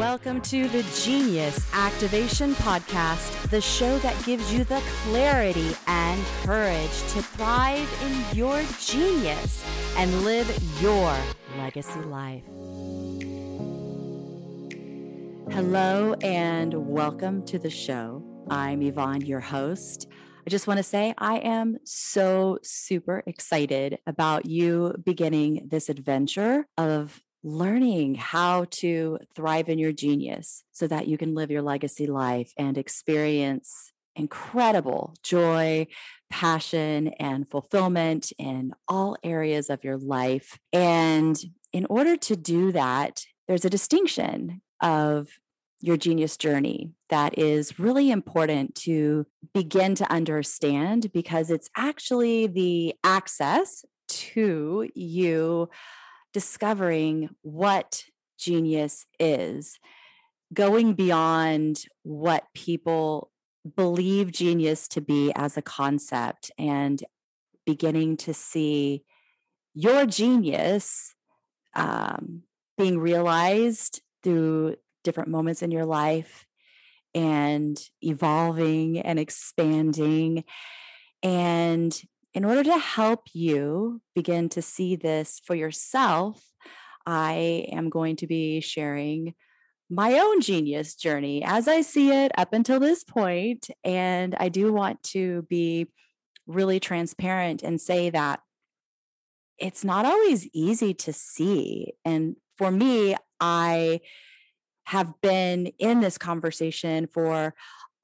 Welcome to the Genius Activation Podcast, the show that gives you the clarity and courage to thrive in your genius and live your legacy life. Hello, and welcome to the show. I'm Yvonne, your host. I just want to say I am so super excited about you beginning this adventure of learning how to thrive in your genius so that you can live your legacy life and experience incredible joy, passion, and fulfillment in all areas of your life. And in order to do that, there's a distinction of your genius journey that is really important to begin to understand because it's actually the access to you discovering what genius is, going beyond what people believe genius to be as a concept and beginning to see your genius um, being realized through different moments in your life and evolving and expanding. And in order to help you begin to see this for yourself, I am going to be sharing my own genius journey as I see it up until this point. And I do want to be really transparent and say that it's not always easy to see. And for me, I have been in this conversation for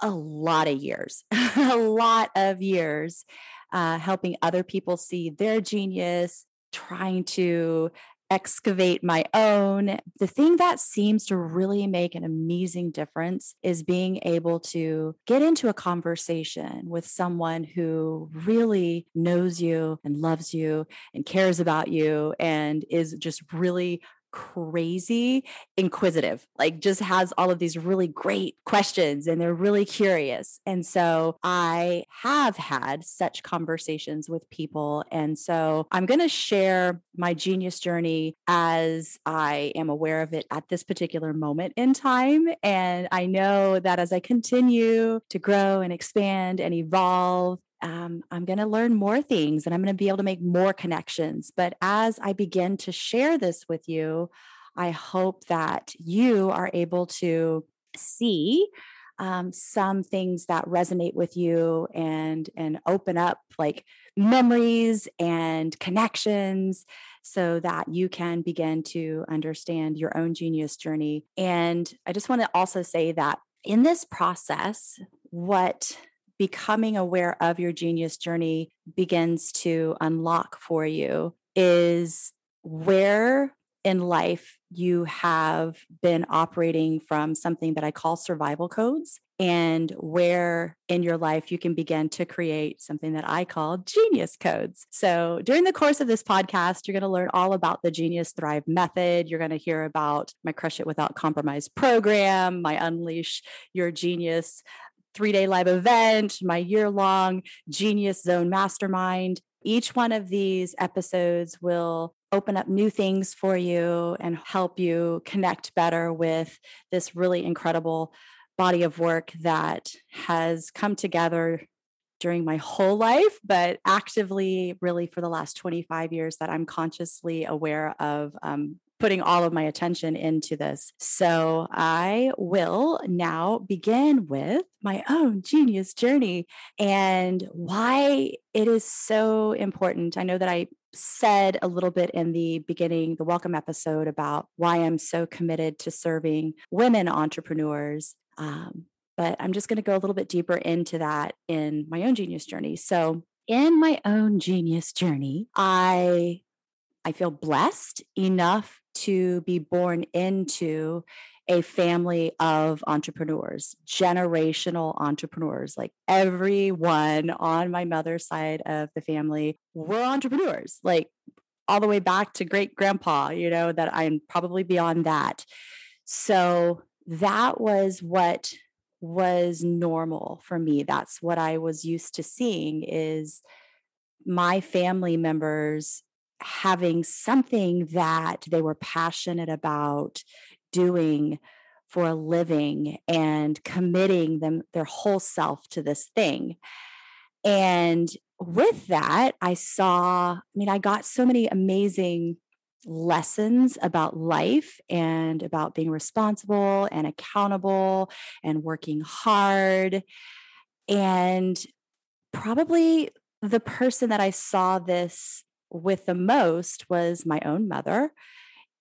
a lot of years, a lot of years uh, helping other people see their genius, trying to excavate my own. The thing that seems to really make an amazing difference is being able to get into a conversation with someone who really knows you and loves you and cares about you and is just really crazy inquisitive, like just has all of these really great questions and they're really curious. And so I have had such conversations with people. And so I'm going to share my genius journey as I am aware of it at this particular moment in time. And I know that as I continue to grow and expand and evolve, um, I'm going to learn more things and I'm going to be able to make more connections. But as I begin to share this with you, I hope that you are able to see um, some things that resonate with you and and open up like memories and connections so that you can begin to understand your own genius journey and i just want to also say that in this process what becoming aware of your genius journey begins to unlock for you is where in life you have been operating from something that I call survival codes, and where in your life you can begin to create something that I call genius codes. So, during the course of this podcast, you're going to learn all about the Genius Thrive method. You're going to hear about my Crush It Without Compromise program, my Unleash Your Genius three day live event, my year long Genius Zone Mastermind. Each one of these episodes will open up new things for you and help you connect better with this really incredible body of work that has come together during my whole life, but actively, really, for the last 25 years, that I'm consciously aware of um, putting all of my attention into this. So I will now begin with my own genius journey and why it is so important. I know that I said a little bit in the beginning, the welcome episode, about why I'm so committed to serving women entrepreneurs. Um, but I'm just going to go a little bit deeper into that in my own genius journey. So, in my own genius journey, I I feel blessed enough to be born into a family of entrepreneurs, generational entrepreneurs. Like everyone on my mother's side of the family were entrepreneurs, like all the way back to great grandpa, you know, that I'm probably beyond that. So that was what was normal for me. That's what I was used to seeing is my family members having something that they were passionate about doing for a living and committing them their whole self to this thing. And with that, I saw, I mean, I got so many amazing lessons about life and about being responsible and accountable and working hard. And probably the person that I saw this with the most was my own mother.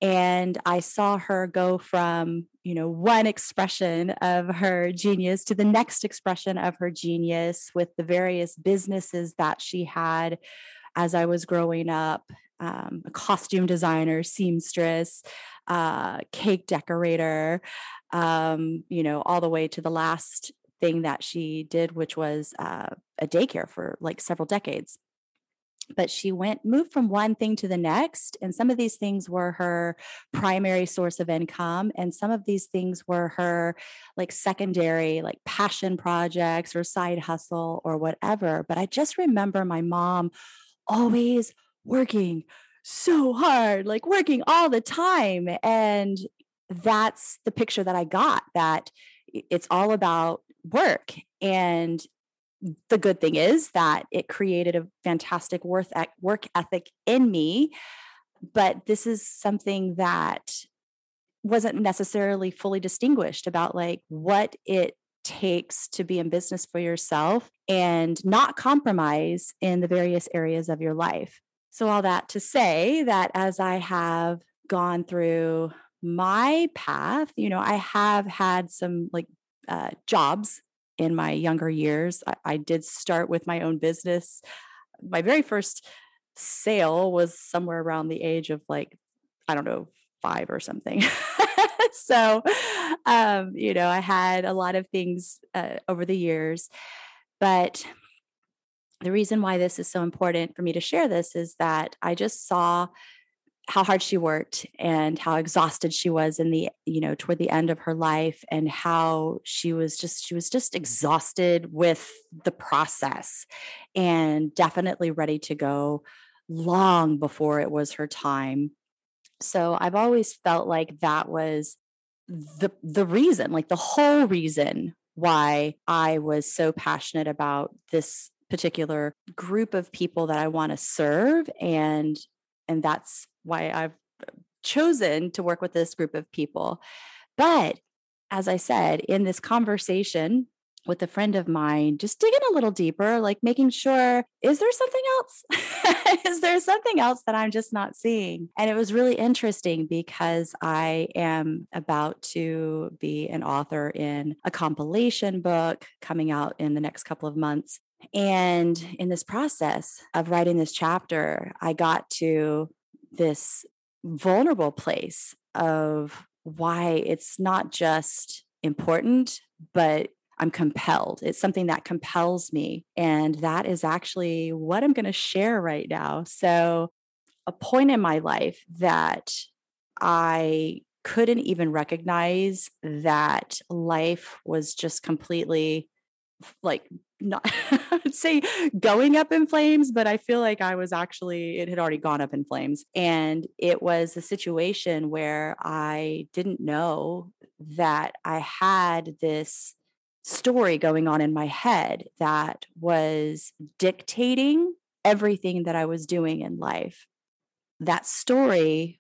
And I saw her go from, you know, one expression of her genius to the next expression of her genius with the various businesses that she had as I was growing up um, a costume designer, seamstress, uh, cake decorator, um, you know, all the way to the last thing that she did, which was uh, a daycare for like several decades. But she went, moved from one thing to the next. And some of these things were her primary source of income. And some of these things were her like secondary, like passion projects or side hustle or whatever. But I just remember my mom always working so hard, like working all the time. And that's the picture that I got that it's all about work. And the good thing is that it created a fantastic work ethic in me. But this is something that wasn't necessarily fully distinguished about like what it takes to be in business for yourself and not compromise in the various areas of your life. So, all that to say that as I have gone through my path, you know, I have had some like uh, jobs in my younger years. I, I did start with my own business. My very first sale was somewhere around the age of like, I don't know, five or something. so, um, you know, I had a lot of things uh, over the years, but the reason why this is so important for me to share this is that I just saw how hard she worked and how exhausted she was in the you know toward the end of her life and how she was just she was just exhausted with the process and definitely ready to go long before it was her time. So i've always felt like that was the the reason like the whole reason why i was so passionate about this particular group of people that I want to serve and and that's why I've uh, chosen to work with this group of people. But as I said in this conversation with a friend of mine, just digging a little deeper, like making sure, is there something else? is there something else that I'm just not seeing? And it was really interesting because I am about to be an author in a compilation book coming out in the next couple of months. And in this process of writing this chapter, I got to this vulnerable place of why it's not just important, but I'm compelled. It's something that compels me. And that is actually what I'm going to share right now. So, a point in my life that I couldn't even recognize that life was just completely like not say going up in flames, but I feel like I was actually it had already gone up in flames. And it was a situation where I didn't know that I had this story going on in my head that was dictating everything that I was doing in life. That story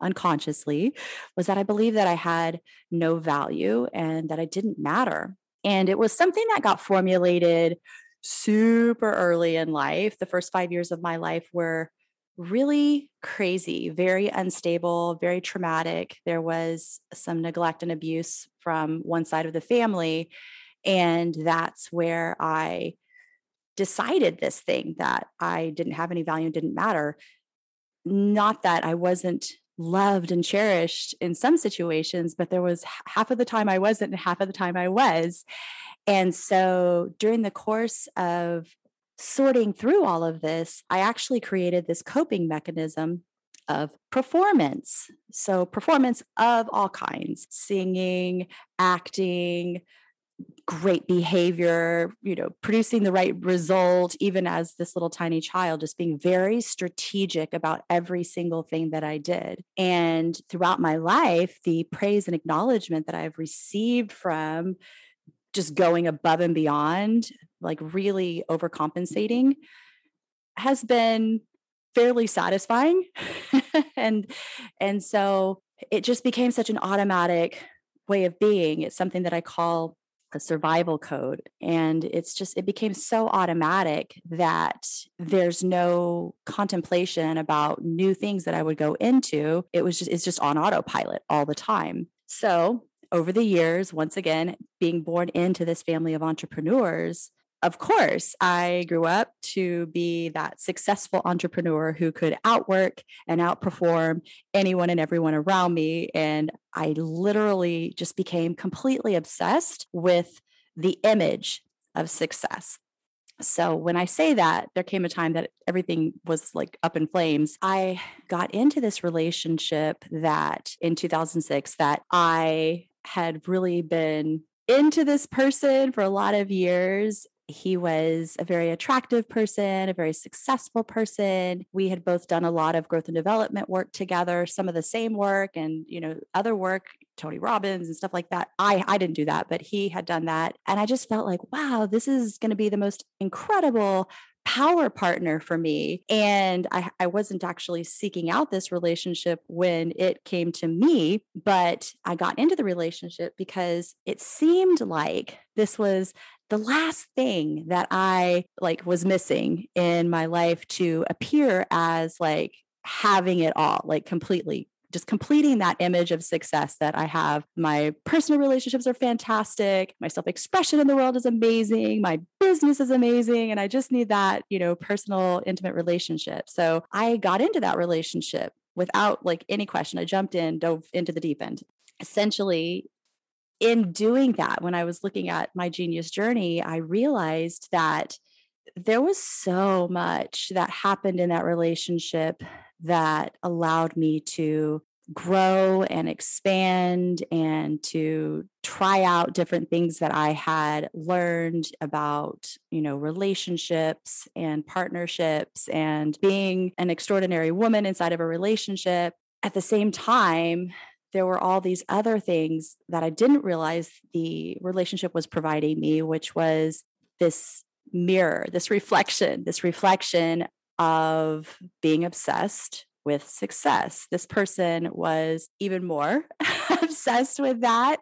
unconsciously was that I believed that I had no value and that I didn't matter. And it was something that got formulated super early in life. The first five years of my life were really crazy, very unstable, very traumatic. There was some neglect and abuse from one side of the family. And that's where I decided this thing that I didn't have any value and didn't matter. Not that I wasn't loved and cherished in some situations, but there was half of the time I wasn't and half of the time I was. And so during the course of sorting through all of this, I actually created this coping mechanism of performance. So, performance of all kinds singing, acting, great behavior, you know, producing the right result, even as this little tiny child, just being very strategic about every single thing that I did. And throughout my life, the praise and acknowledgement that I've received from just going above and beyond, like really overcompensating, has been fairly satisfying. and and so it just became such an automatic way of being. It's something that I call a survival code. And it's just, it became so automatic that there's no contemplation about new things that I would go into. It was just, it's just on autopilot all the time. So over the years, once again, being born into this family of entrepreneurs, of course, I grew up to be that successful entrepreneur who could outwork and outperform anyone and everyone around me. And I literally just became completely obsessed with the image of success. So when I say that, there came a time that everything was like up in flames. I got into this relationship that in 2006 that I had really been into this person for a lot of years he was a very attractive person, a very successful person. We had both done a lot of growth and development work together, some of the same work and, you know, other work, Tony Robbins and stuff like that. I I didn't do that, but he had done that. And I just felt like, wow, this is going to be the most incredible power partner for me. And I, I wasn't actually seeking out this relationship when it came to me, but I got into the relationship because it seemed like this was the last thing that I like was missing in my life to appear as like having it all, like completely just completing that image of success that I have. My personal relationships are fantastic. My self expression in the world is amazing. My business is amazing. And I just need that, you know, personal, intimate relationship. So I got into that relationship without like any question. I jumped in, dove into the deep end. Essentially, in doing that, when I was looking at my genius journey, I realized that there was so much that happened in that relationship that allowed me to grow and expand and to try out different things that I had learned about, you know, relationships and partnerships and being an extraordinary woman inside of a relationship. At the same time, there were all these other things that I didn't realize the relationship was providing me, which was this mirror, this reflection, this reflection of being obsessed with success. This person was even more obsessed with that.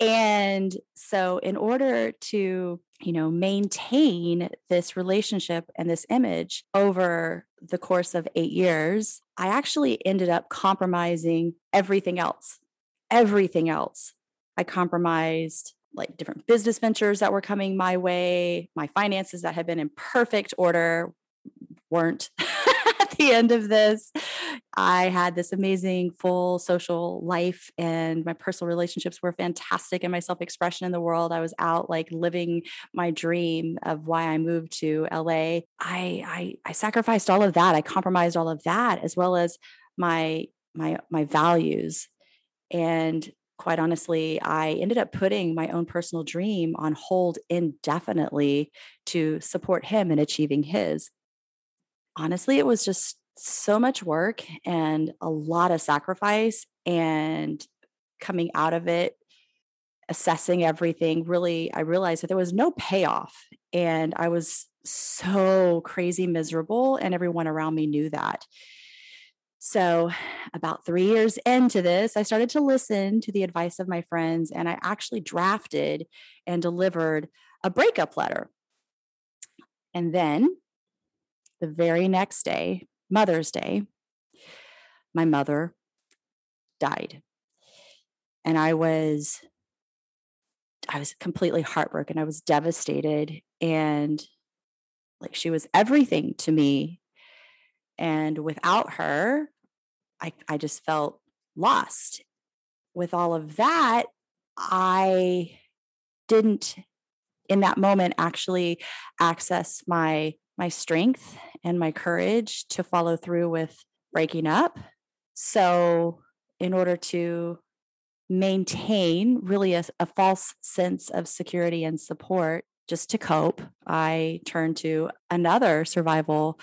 And so, in order to you know, maintain this relationship and this image over the course of eight years, I actually ended up compromising everything else. Everything else. I compromised like different business ventures that were coming my way, my finances that had been in perfect order weren't the end of this. I had this amazing full social life and my personal relationships were fantastic and my self-expression in the world. I was out like living my dream of why I moved to LA. I I I sacrificed all of that. I compromised all of that as well as my my my values. And quite honestly, I ended up putting my own personal dream on hold indefinitely to support him in achieving his. Honestly, it was just so much work and a lot of sacrifice and coming out of it assessing everything really i realized that there was no payoff and i was so crazy miserable and everyone around me knew that. So about 3 years into this i started to listen to the advice of my friends and i actually drafted and delivered a breakup letter. And then the very next day Mother's Day, my mother died. And I was I was completely heartbroken. I was devastated and like she was everything to me. And without her, I I just felt lost. With all of that, I didn't in that moment actually access my my strength and my courage to follow through with breaking up. So, in order to maintain really a, a false sense of security and support just to cope, I turned to another survival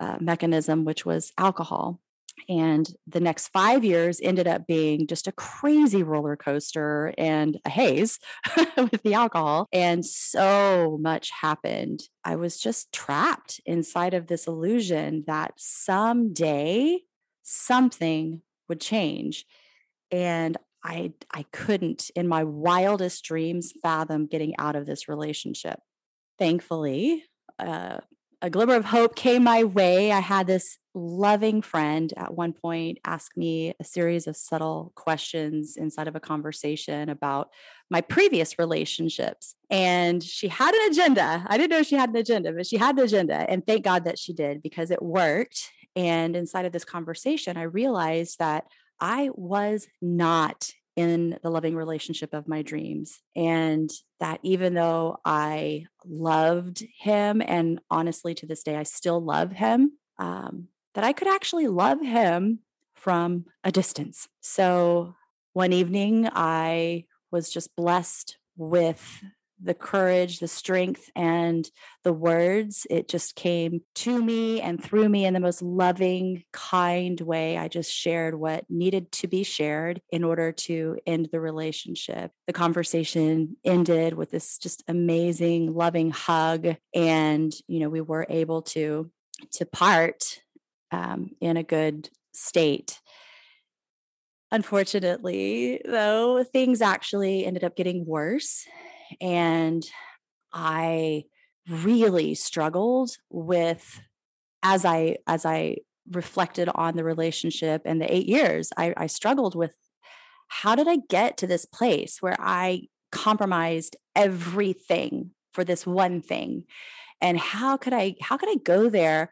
uh, mechanism, which was alcohol. And the next five years ended up being just a crazy roller coaster and a haze with the alcohol. And so much happened. I was just trapped inside of this illusion that someday something would change. And I, I couldn't, in my wildest dreams, fathom getting out of this relationship. Thankfully, uh, a glimmer of hope came my way. I had this loving friend at one point asked me a series of subtle questions inside of a conversation about my previous relationships. And she had an agenda. I didn't know she had an agenda, but she had an agenda. And thank God that she did because it worked. And inside of this conversation, I realized that I was not in the loving relationship of my dreams. And that even though I loved him, and honestly, to this day, I still love him, um, that I could actually love him from a distance. So one evening, I was just blessed with the courage, the strength, and the words. It just came to me and through me in the most loving, kind way. I just shared what needed to be shared in order to end the relationship. The conversation ended with this just amazing, loving hug. And, you know, we were able to to part um, in a good state. Unfortunately, though, things actually ended up getting worse and I really struggled with as I as I reflected on the relationship and the eight years, I, I struggled with how did I get to this place where I compromised everything for this one thing? And how could I how could I go there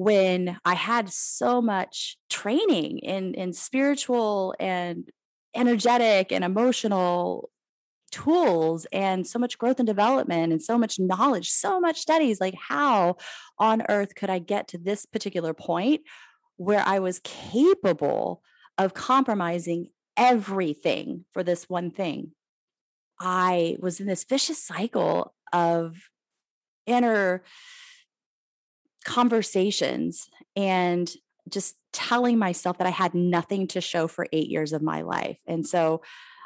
when I had so much training in in spiritual and energetic and emotional tools and so much growth and development and so much knowledge, so much studies. Like, how on earth could I get to this particular point where I was capable of compromising everything for this one thing? I was in this vicious cycle of inner conversations and just telling myself that I had nothing to show for eight years of my life. And so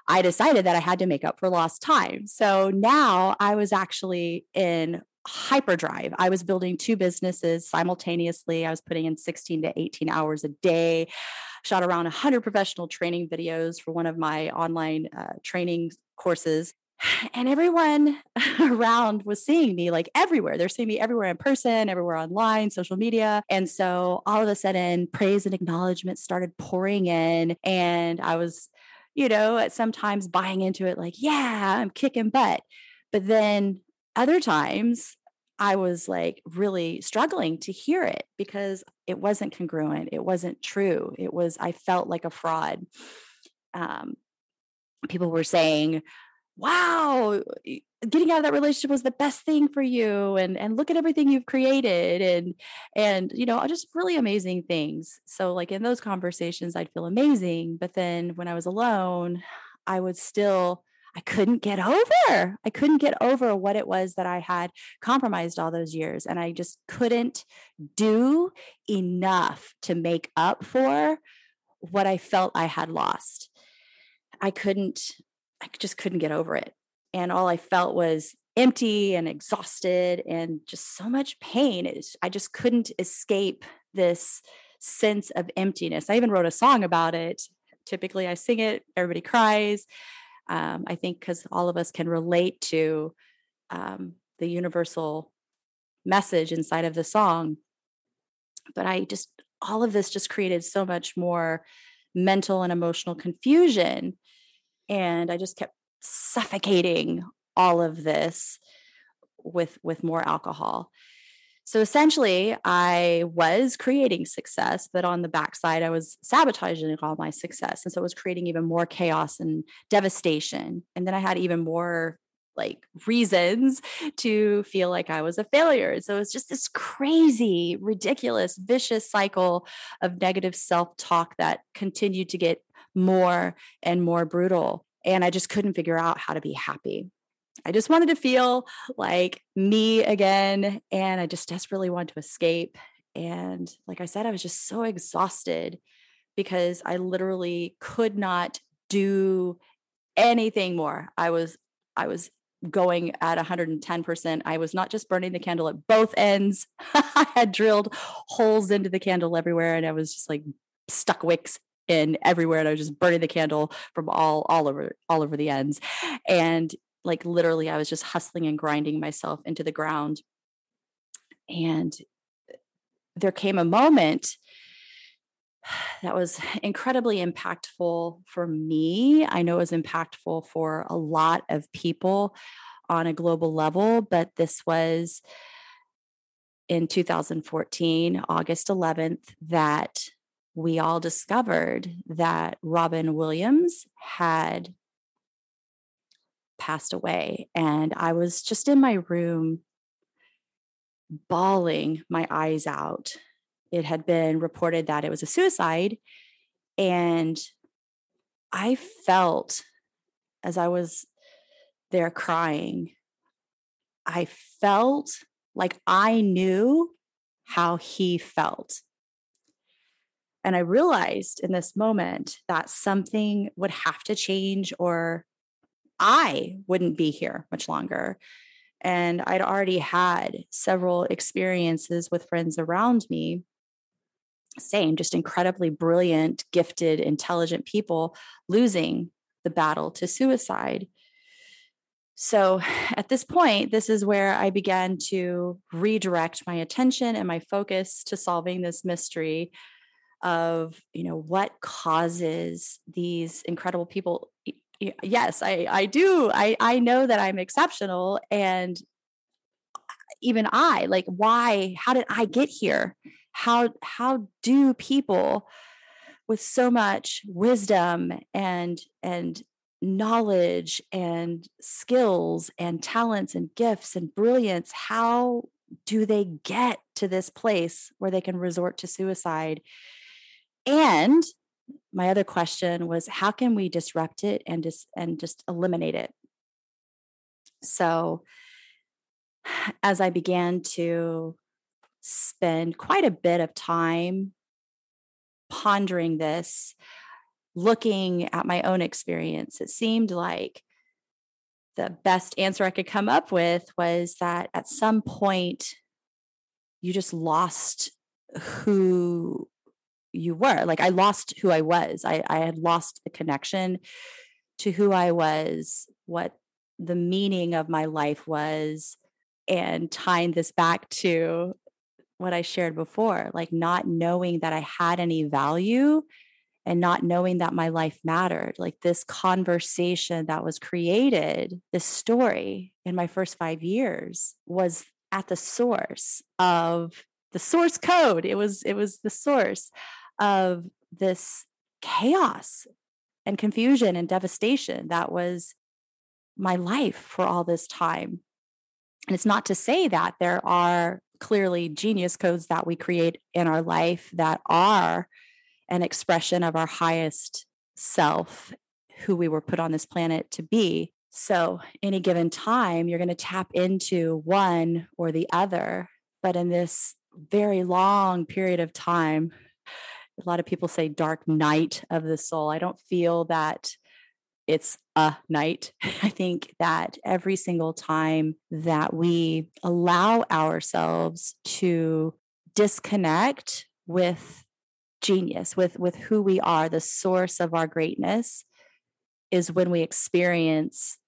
I decided that I had to make up for lost time. So now I was actually in hyperdrive. I was building two businesses simultaneously. I was putting in 16 to 18 hours a day, shot around 100 professional training videos for one of my online uh, training courses. And everyone around was seeing me like everywhere. They're seeing me everywhere in person, everywhere online, social media. And so all of a sudden, praise and acknowledgement started pouring in. And I was you know, at sometimes buying into it like, yeah, I'm kicking butt. But then other times I was like really struggling to hear it because it wasn't congruent. It wasn't true. It was, I felt like a fraud. Um, people were saying, wow, getting out of that relationship was the best thing for you and and look at everything you've created and and you know just really amazing things. So like in those conversations i'd feel amazing but then when i was alone i would still i couldn't get over i couldn't get over what it was that i had compromised all those years and i just couldn't do enough to make up for what i felt i had lost. I couldn't i just couldn't get over it and all I felt was empty and exhausted and just so much pain. I just couldn't escape this sense of emptiness. I even wrote a song about it. Typically, I sing it, everybody cries. Um, I think because all of us can relate to um, the universal message inside of the song. But I just, all of this just created so much more mental and emotional confusion. And I just kept suffocating all of this with with more alcohol so essentially i was creating success but on the backside i was sabotaging all my success and so it was creating even more chaos and devastation and then i had even more like reasons to feel like I was a failure. So it's just this crazy, ridiculous, vicious cycle of negative self talk that continued to get more and more brutal. And I just couldn't figure out how to be happy. I just wanted to feel like me again. And I just desperately wanted to escape. And like I said, I was just so exhausted because I literally could not do anything more. I was, I was going at 110%. I was not just burning the candle at both ends. I had drilled holes into the candle everywhere and I was just like stuck wicks in everywhere and I was just burning the candle from all all over all over the ends. And like literally I was just hustling and grinding myself into the ground. And eh, there came a moment that was incredibly impactful for me. I know it was impactful for a lot of people on a global level, but this was in 2014, August 11th, that we all discovered that Robin Williams had passed away. And I was just in my room bawling my eyes out it had been reported that it was a suicide. And I felt as I was there crying, I felt like I knew how he felt. And I realized in this moment that something would have to change or I wouldn't be here much longer. And I'd already had several experiences with friends around me same, just incredibly brilliant, gifted, intelligent people losing the battle to suicide. So at this point, this is where I began to redirect my attention and my focus to solving this mystery of, you know, what causes these incredible people. Yes, I, I do. I, I know that I'm exceptional. And even I, like, why, how did I get here? how how do people with so much wisdom and and knowledge and skills and talents and gifts and brilliance how do they get to this place where they can resort to suicide and my other question was how can we disrupt it and just and just eliminate it so as i began to spend quite a bit of time pondering this, looking at my own experience. It seemed like the best answer I could come up with was that at some point you just lost who you were. Like I lost who I was. I, I had lost the connection to who I was, what the meaning of my life was, and tying this back to what I shared before, like not knowing that I had any value and not knowing that my life mattered. Like this conversation that was created, this story in my first five years was at the source of the source code. It was, it was the source of this chaos and confusion and devastation that was my life for all this time. And it's not to say that there are clearly genius codes that we create in our life that are an expression of our highest self, who we were put on this planet to be. So, any given time, you're going to tap into one or the other. But in this very long period of time, a lot of people say dark night of the soul. I don't feel that it's a night. I think that every single time that we allow ourselves to disconnect with genius, with, with who we are, the source of our greatness, is when we experience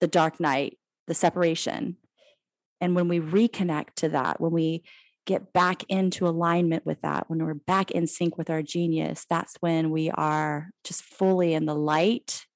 the dark night, the separation. And when we reconnect to that, when we get back into alignment with that, when we're back in sync with our genius, that's when we are just fully in the light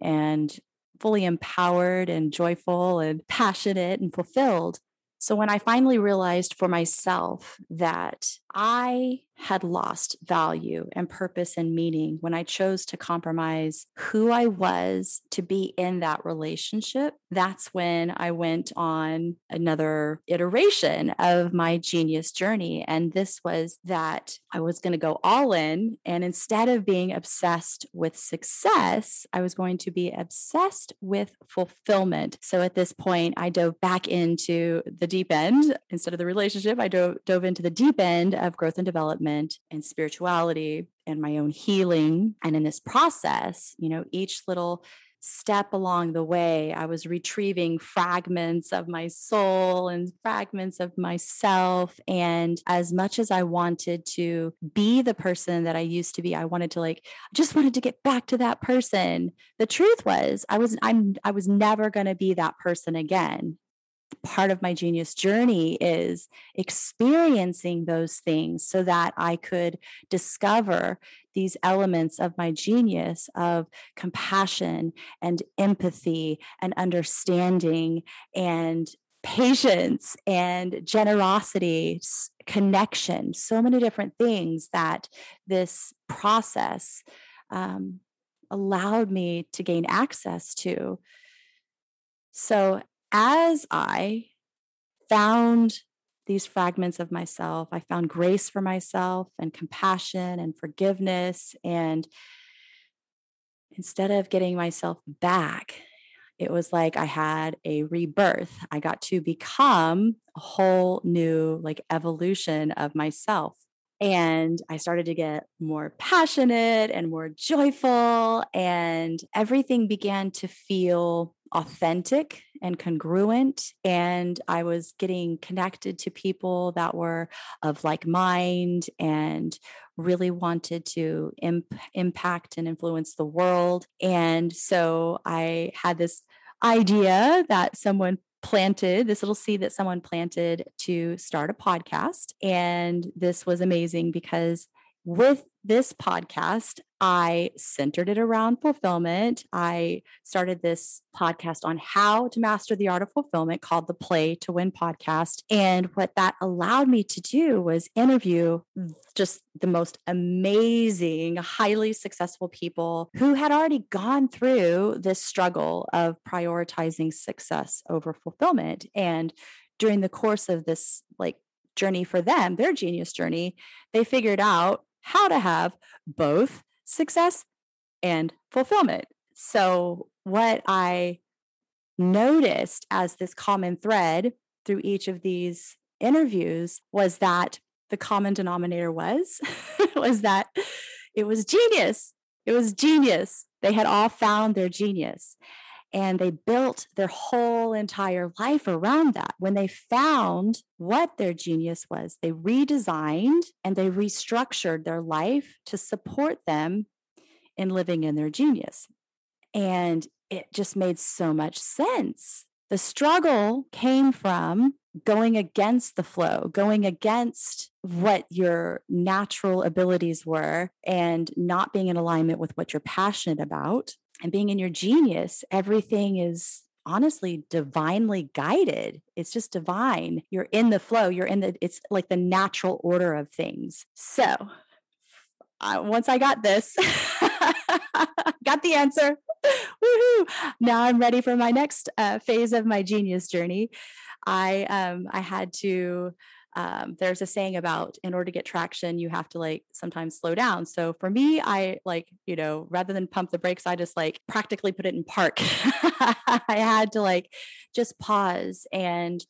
and fully empowered and joyful and passionate and fulfilled. So when I finally realized for myself that I had lost value and purpose and meaning, when I chose to compromise who I was to be in that relationship, that's when I went on another iteration of my genius journey. And this was that I was going to go all in. And instead of being obsessed with success, I was going to be obsessed with fulfillment. So at this point, I dove back into the deep end instead of the relationship. I dove, dove into the deep end of growth and development and spirituality and my own healing. And in this process, you know, each little step along the way, I was retrieving fragments of my soul and fragments of myself. And as much as I wanted to be the person that I used to be, I wanted to like, I just wanted to get back to that person. The truth was, I was, I'm, I was never going to be that person again part of my genius journey is experiencing those things so that I could discover these elements of my genius of compassion and empathy and understanding and patience and generosity, connection, so many different things that this process um, allowed me to gain access to. So, as I found these fragments of myself, I found grace for myself and compassion and forgiveness. And instead of getting myself back, it was like I had a rebirth. I got to become a whole new, like, evolution of myself. And I started to get more passionate and more joyful, and everything began to feel authentic and congruent. And I was getting connected to people that were of like mind and really wanted to imp- impact and influence the world. And so I had this idea that someone planted this little seed that someone planted to start a podcast. And this was amazing because with this podcast, I centered it around fulfillment. I started this podcast on how to master the art of fulfillment called the Play to Win podcast. And what that allowed me to do was interview just the most amazing, highly successful people who had already gone through this struggle of prioritizing success over fulfillment. And during the course of this, like, journey for them, their genius journey, they figured out how to have both success and fulfillment. So, what I noticed as this common thread through each of these interviews was that the common denominator was was that it was genius. It was genius. They had all found their genius and they built their whole entire life around that. When they found what their genius was, they redesigned and they restructured their life to support them in living in their genius. And it just made so much sense. The struggle came from going against the flow, going against what your natural abilities were, and not being in alignment with what you're passionate about and being in your genius, everything is honestly divinely guided. It's just divine. You're in the flow. You're in the, it's like the natural order of things. So once I got this, got the answer. Woohoo! Now I'm ready for my next uh, phase of my genius journey. I um, I had to um, there's a saying about in order to get traction, you have to like sometimes slow down. So for me, I like, you know, rather than pump the brakes, I just like practically put it in park. I had to like just pause and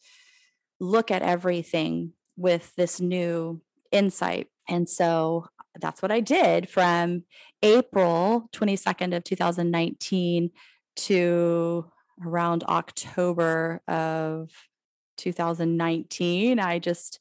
look at everything with this new insight. And so that's what I did from April 22nd of 2019 to around October of 2019. I just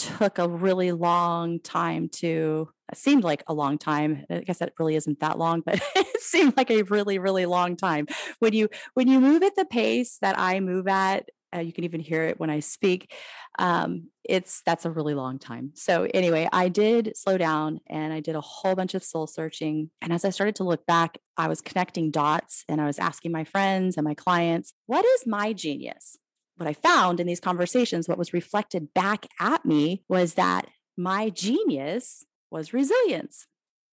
took a really long time to it seemed like a long time i guess that really isn't that long but it seemed like a really really long time when you when you move at the pace that i move at uh, you can even hear it when i speak um, it's that's a really long time so anyway i did slow down and i did a whole bunch of soul searching and as i started to look back i was connecting dots and i was asking my friends and my clients what is my genius what I found in these conversations, what was reflected back at me was that my genius was resilience.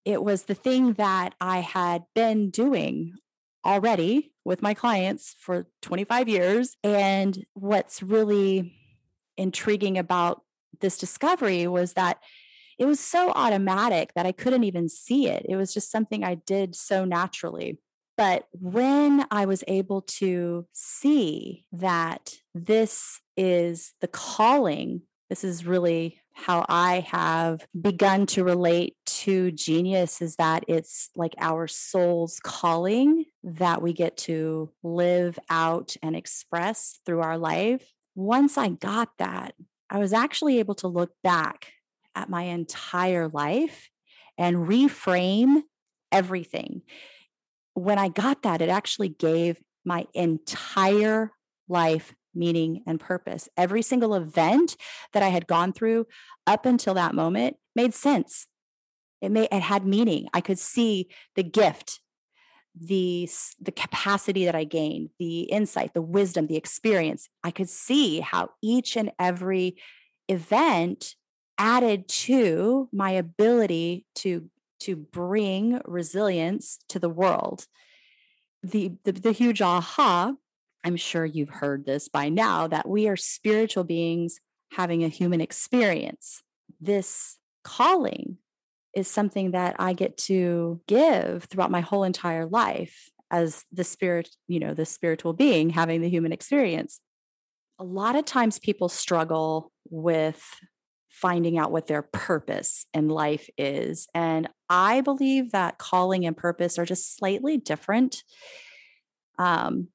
It was the thing that I had been doing already with my clients for 25 years. And what's really intriguing about this discovery was that it was so automatic that I couldn't even see it. It was just something I did so naturally. But when I was able to see that this is the calling, this is really how I have begun to relate to genius is that it's like our soul's calling that we get to live out and express through our life. Once I got that, I was actually able to look back at my entire life and reframe everything. When I got that, it actually gave my entire life meaning and purpose. Every single event that I had gone through up until that moment made sense. It made it had meaning. I could see the gift, the the capacity that I gained, the insight, the wisdom, the experience. I could see how each and every event added to my ability to to bring resilience to the world. The, the, the huge aha, I'm sure you've heard this by now, that we are spiritual beings having a human experience. This calling is something that I get to give throughout my whole entire life as the spirit, you know, the spiritual being having the human experience. A lot of times people struggle with finding out what their purpose in life is. And I believe that calling and purpose are just slightly different. Um,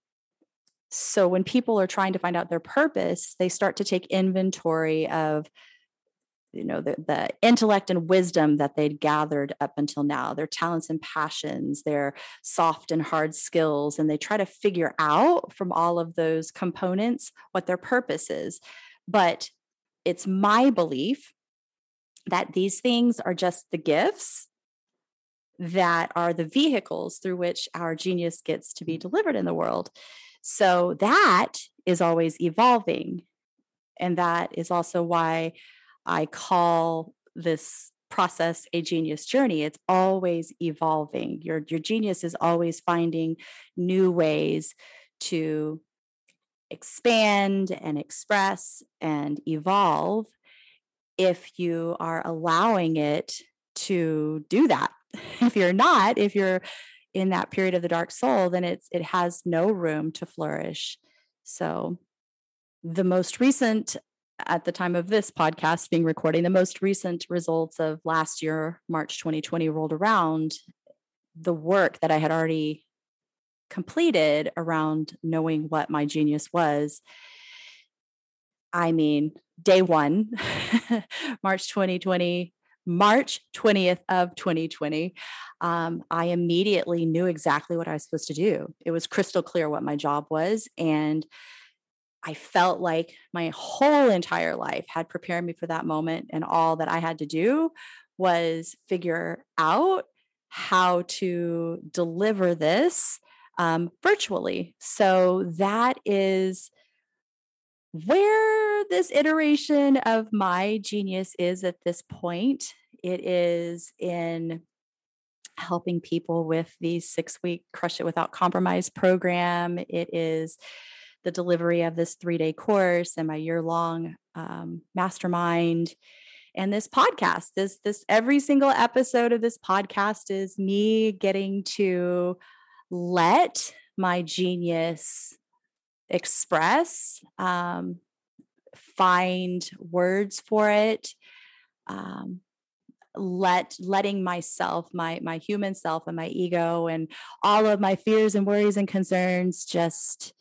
so when people are trying to find out their purpose, they start to take inventory of you know the, the intellect and wisdom that they'd gathered up until now their talents and passions their soft and hard skills and they try to figure out from all of those components what their purpose is but it's my belief that these things are just the gifts that are the vehicles through which our genius gets to be delivered in the world. So that is always evolving. And that is also why I call this process a genius journey. It's always evolving. Your, your genius is always finding new ways to expand and express and evolve if you are allowing it to do that. If you're not, if you're in that period of the dark soul, then it's it has no room to flourish. So the most recent at the time of this podcast being recording, the most recent results of last year, March 2020 rolled around, the work that I had already completed around knowing what my genius was. I mean, day one, March 2020, March 20th of 2020, um, I immediately knew exactly what I was supposed to do. It was crystal clear what my job was. And I felt like my whole entire life had prepared me for that moment. And all that I had to do was figure out how to deliver this um, virtually. So that is where this iteration of my genius is at this point. It is in helping people with the six week Crush It Without Compromise program. It is the delivery of this three day course and my year long um, mastermind and this podcast this this every single episode of this podcast is me getting to let my genius express, um, find words for it, um, let letting myself, my my human self, and my ego, and all of my fears and worries and concerns just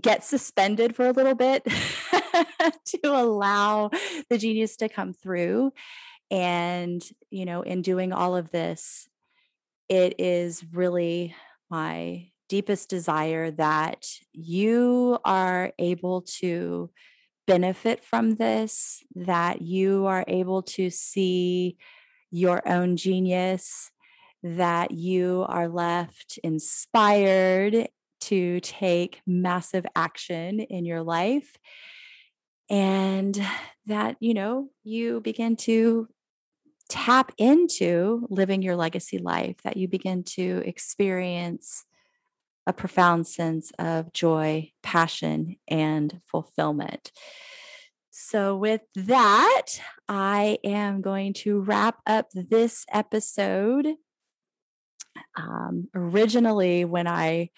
get suspended for a little bit to allow the genius to come through. And you know in doing all of this it is really my deepest desire that you are able to benefit from this, that you are able to see your own genius, that you are left inspired to take massive action in your life. and that, you know, you begin to tap into living your legacy life, that you begin to experience a profound sense of joy, passion, and fulfillment. So, with that, I am going to wrap up this episode. Um, originally, when I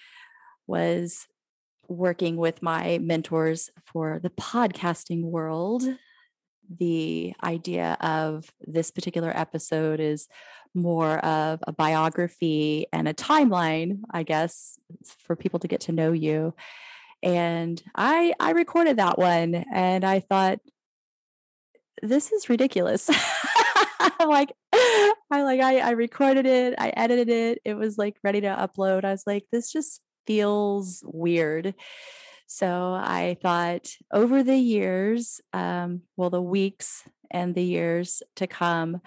was working with my mentors for the podcasting world, the idea of this particular episode is more of a biography and a timeline, I guess, for people to get to know you. And I I recorded that one and I thought this is ridiculous. I'm like I like I I recorded it, I edited it. It was like ready to upload. I was like this just feels weird. So I thought over the years, um, well, the weeks and the years to come,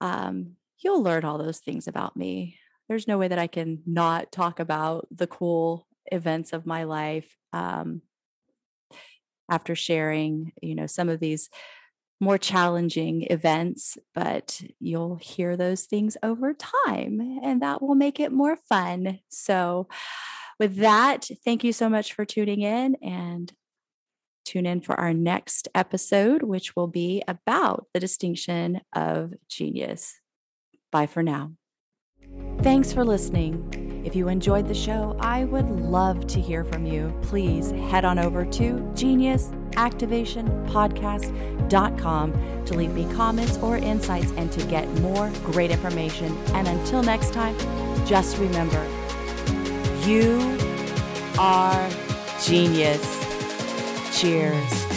um, you'll learn all those things about me. There's no way that I can not talk about the cool events of my life um, after sharing, you know, some of these more challenging events, but you'll hear those things over time and that will make it more fun. So, with that, thank you so much for tuning in and tune in for our next episode, which will be about the distinction of genius. Bye for now. Thanks for listening. If you enjoyed the show, I would love to hear from you. Please head on over to geniusactivationpodcast.com to leave me comments or insights and to get more great information. And until next time, just remember you are genius. Cheers.